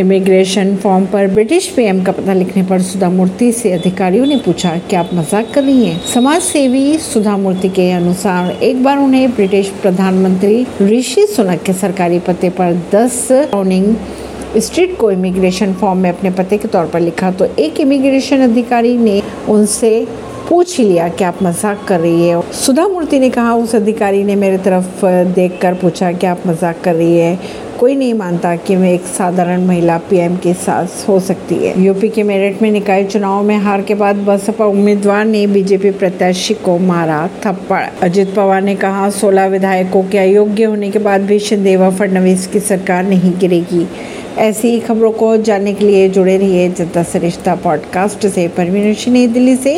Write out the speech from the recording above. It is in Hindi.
इमिग्रेशन फॉर्म पर ब्रिटिश पीएम का पता लिखने पर सुधा मूर्ति से अधिकारियों ने पूछा कि आप मज़ाक कर रही हैं? समाज सेवी सुधा मूर्ति के अनुसार, एक बार उन्हें ब्रिटिश प्रधानमंत्री ऋषि सुनक के सरकारी पते पर 10 टाउनिंग स्ट्रीट को इमिग्रेशन फॉर्म में अपने पते के तौर पर लिखा तो एक इमिग्रेशन अधिकारी ने उनसे पूछ ही लिया कि आप मज़ाक कर रही है। सुधा मूर्ति ने कहा, उस अधिकारी ने मेरे तरफ़ देखकर पूछा कि आप मज़ाक कर रही है। कोई नहीं मानता कि मैं एक साधारण महिला पीएम के साथ हो सकती है। यूपी के मेरठ में निकाय चुनाव में हार के बाद बसपा उम्मीदवार ने बीजेपी प्रत्याशी को मारा थप्पड़। अजित पवार ने कहा 16 विधायकों के अयोग्य होने के बाद भी शिंदे व फडणवीस की सरकार नहीं गिरेगी। ऐसी खबरों को जानने के लिए जुड़े रहिए जनता सरिश्ता पॉडकास्ट से। परवीन नई दिल्ली से